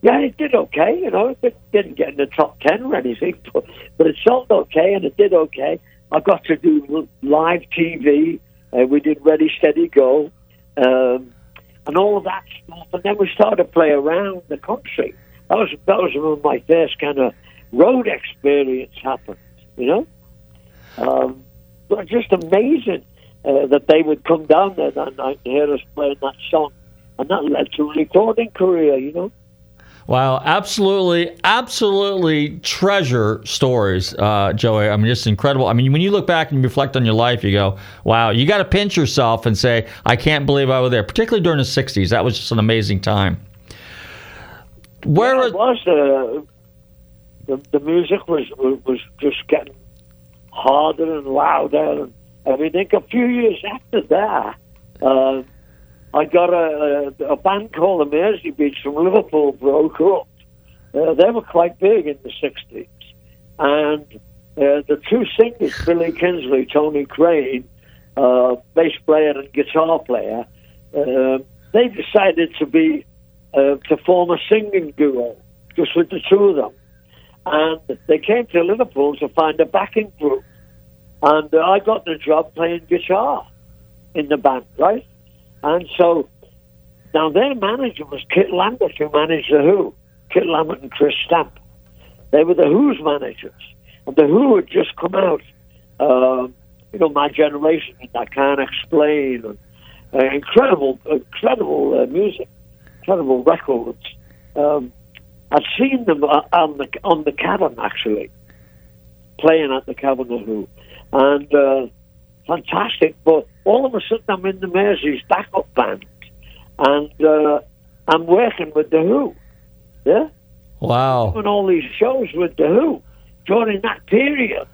Speaker 12: yeah, it did okay. You know, it didn't get in the top 10 or anything, but, but it sold okay and it did okay. I got to do live TV. Uh, we did Ready, Steady, Go, um, and all of that stuff. And then we started to play around the country. That was that was when my first kind of road experience happened. You know, um, but just amazing uh, that they would come down there that night and hear us playing that song, and that led to a recording career. You know.
Speaker 8: Wow, absolutely, absolutely treasure stories, uh, Joey. I mean, just incredible. I mean, when you look back and reflect on your life, you go, wow, you got to pinch yourself and say, I can't believe I was there, particularly during the 60s. That was just an amazing time. Where
Speaker 12: yeah, it was uh, the the music was was just getting harder and louder and everything. A few years after that, uh, I got a, a, a band called the Mersey Beats from Liverpool broke up. Uh, they were quite big in the 60s. And uh, the two singers, Billy Kinsley, Tony Crane, uh, bass player and guitar player, uh, they decided to be uh, to form a singing duo just with the two of them. And they came to Liverpool to find a backing group. And uh, I got the job playing guitar in the band, right? And so now their manager was Kit Lambert, who managed The Who. Kit Lambert and Chris Stamp. They were The Who's managers. And The Who had just come out, um, you know, My Generation and I Can't Explain. And, uh, incredible, incredible uh, music, incredible records. Um, I've seen them on the, on the Cavern, actually, playing at the Cavern. And uh, fantastic. But all of a sudden, I'm in the Mersey's backup band, and uh, I'm working with the Who. Yeah,
Speaker 8: Wow.
Speaker 12: doing all these shows with the Who during that period.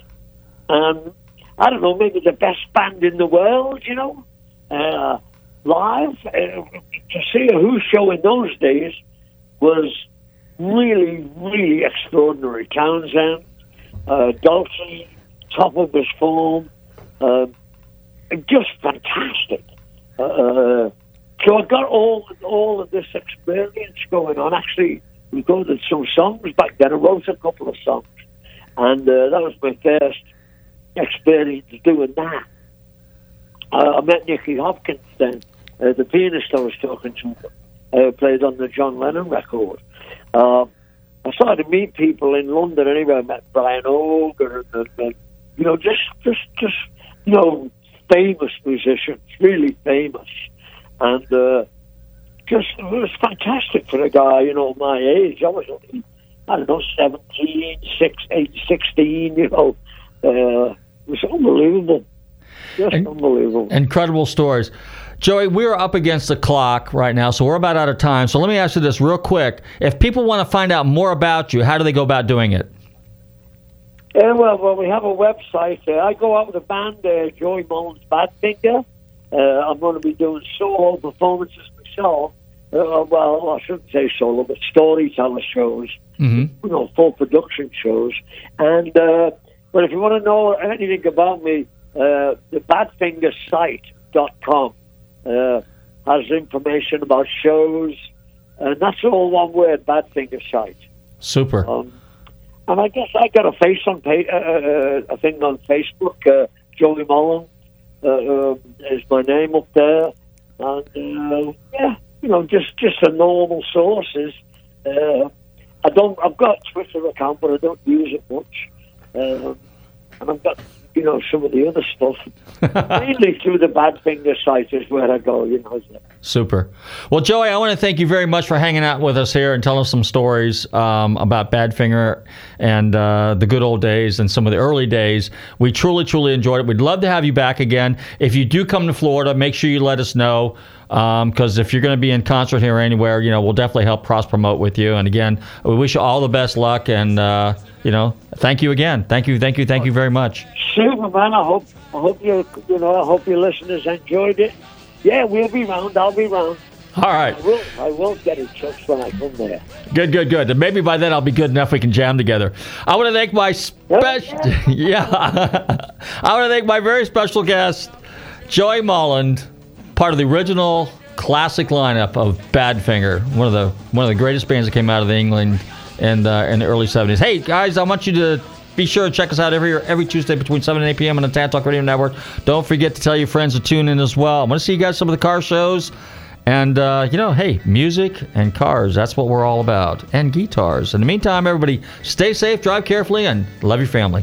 Speaker 12: And I don't know, maybe the best band in the world, you know, uh, live. Uh, to see a Who show in those days was really, really extraordinary. Townshend, uh, top of his form, uh, just fantastic. Uh, so I got all all of this experience going on. Actually, we recorded some songs back then. I wrote a couple of songs, and uh, that was my first experience doing that. Uh, I met Nicky Hopkins then, uh, the pianist I was talking to, uh, played on the John Lennon record. Uh, I started to meet people in London anyway. I met Brian Auger and, and, and you know, just, just, just, you know, famous musicians, really famous. And uh, just, it was fantastic for a guy, you know, my age. I was only, I don't know, 17, 16, 16 you know. Uh, it was unbelievable. Just unbelievable.
Speaker 8: Incredible stories. Joey, we're up against the clock right now, so we're about out of time. So let me ask you this real quick. If people want to find out more about you, how do they go about doing it?
Speaker 12: Yeah, well, well, we have a website. Uh, I go out with a band, uh, Joey Molland's Badfinger. Uh, I'm going to be doing solo performances myself. Uh, well, I shouldn't say solo, but storyteller shows,
Speaker 8: Mm-hmm.
Speaker 12: you know, full production shows. And, uh, but if you want to know anything about me, uh, the badfingersite.com uh, has information about shows. And that's all one word, Badfinger Site.
Speaker 8: Super.
Speaker 12: Um, and I guess I got a face on pa- uh, uh, a thing on Facebook. Uh, Joey Molland uh, um, is my name up there, and uh, yeah, you know, just just the normal sources. Uh, I don't. I've got a Twitter account, but I don't use it much. Um, and I've got you know some of the other stuff. Mainly through the Badfinger site is where I go. You know.
Speaker 8: Super. Well, Joey, I want to thank you very much for hanging out with us here and telling us some stories um, about Badfinger and uh, the good old days and some of the early days. We truly, truly enjoyed it. We'd love to have you back again. If you do come to Florida, make sure you let us know because if you're going to be in concert here or anywhere, you know, we'll definitely help cross promote with you. And again, we wish you all the best luck and, uh, you know, thank you again. Thank you, thank you, thank you very much.
Speaker 12: Super, man. I hope I hope you you know I hope your listeners enjoyed it. Yeah, we'll be round. I'll be round.
Speaker 8: All right.
Speaker 12: I will. I will get in touch when I come there.
Speaker 8: Good, good, good. And maybe by then I'll be good enough we can jam together. I want to thank my special, yeah, I want to thank my very special guest, Joey Molland, part of the original classic lineup of Badfinger, one of the one of the greatest bands that came out of England in the, in the early '70s. Hey guys, I want you to. Be sure to check us out every every Tuesday between 7 and 8 p.m. on the Tan Talk Radio Network. Don't forget to tell your friends to tune in as well. I want to see you guys some of the car shows. And, uh, you know, hey, music and cars, that's what we're all about. And guitars. In the meantime, everybody, stay safe, drive carefully, and love your family.